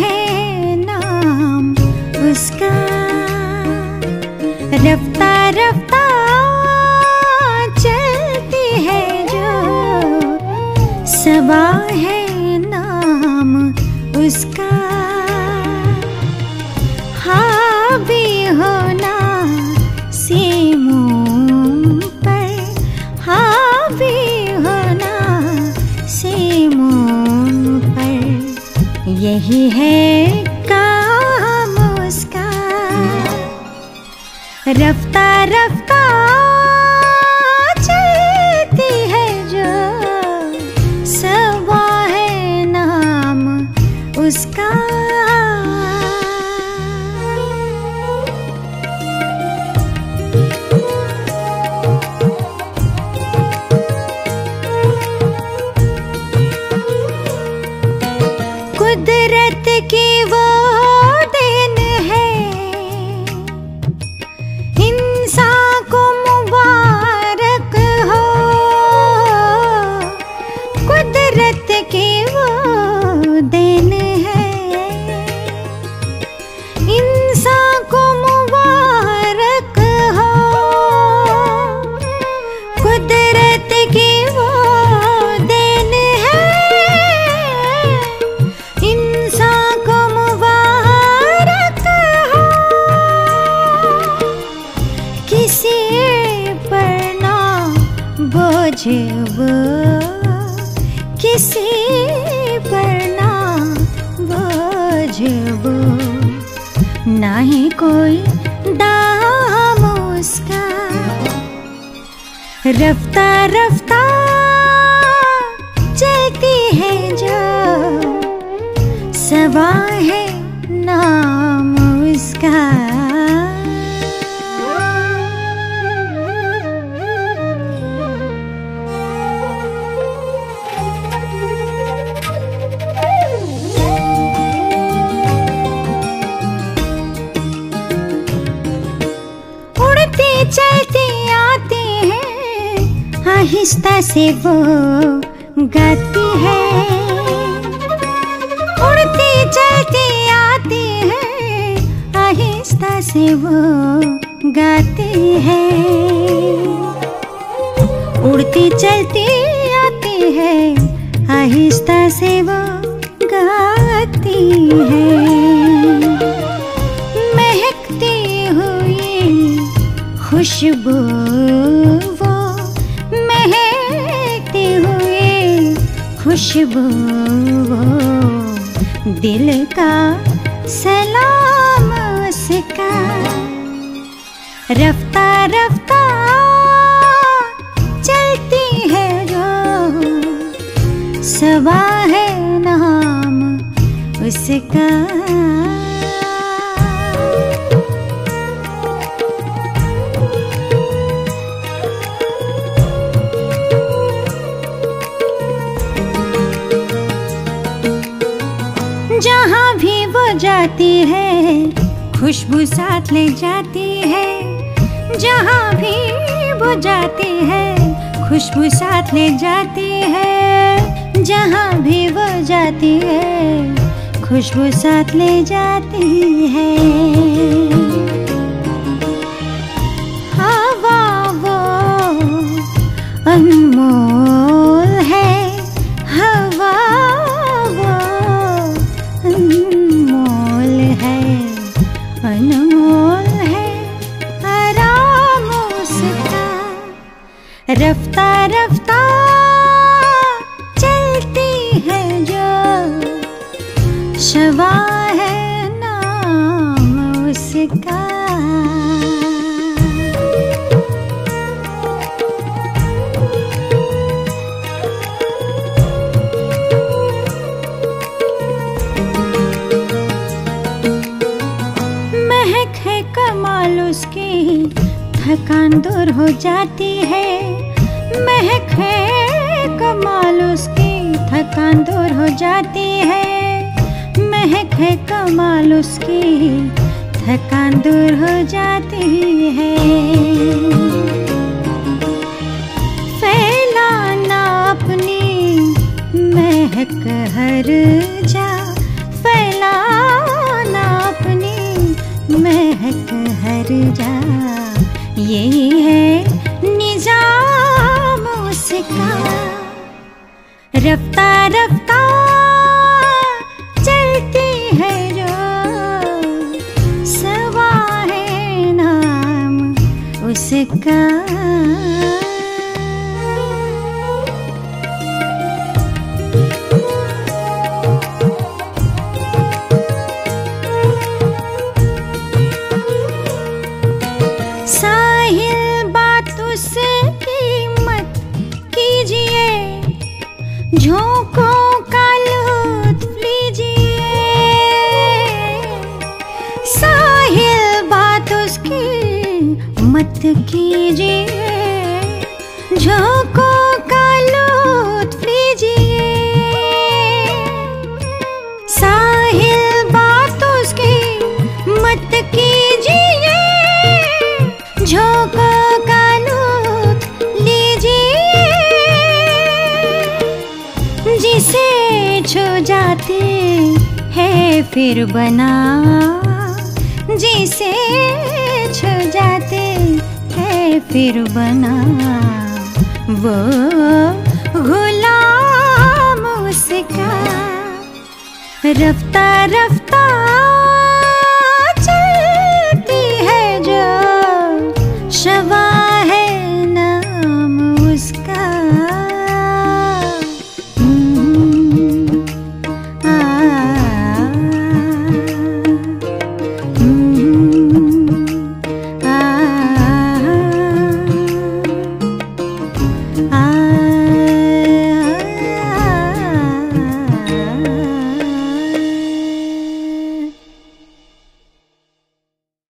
ہے نام اس کا رفتہ رفتہ پر ہے کام اس کا۔ رفتہ رفتہ وہ کسی پر نہ بوجھ نہ ہی کوئی دام اس کا۔ رفتہ رفتہ چلتی ہے جو سوا ہے نام اس کا۔ سے وہ گاتی ہے۔ اڑتی چلتی آتی ہے آہستہ سے وہ گاتی ہے اڑتی چلتی آتی ہے آہستہ سے وہ گاتی ہے مہکتی ہوئی خوشبو خوشبو، دل کا سلام اس کا۔ رفتہ رفتہ چلتی ہے جو سوا ہے نام اس کا۔ جاتی ہے، خوشبو ساتھ لے جاتی ہے۔ جہاں بھی وہ جاتی ہے، خوشبو ساتھ لے جاتی ہے۔ جہاں بھی وہ جاتی ہے، خوشبو ساتھ لے جاتی ہے۔ شوا ہے نام اس کا۔ مہک ہے کمال اس کی، تھکان دور ہو جاتی ہے۔ مہک ہے کمال اس کی، تھکان دور ہو جاتی ہے۔ مہک ہے کمال اس کی تھکان دور ہو جاتی ہے پھیلانا اپنی مہک ہر جا پھیلانا اپنی مہک ہر جا یہی ہے نظام اس کا رفتار جھونکوں کا لطف لیجیے ساحل بات اس کی مت کیجیے۔ جھونکوں کا لطف لیجیے ساحل بات اس کی مت کیجیے۔ جھونکوں جاتے ہے پھر بنا۔ جسے چھو جاتے ہے پھر بنا۔ وہ غلام اس کا۔ رفتہ رفتہ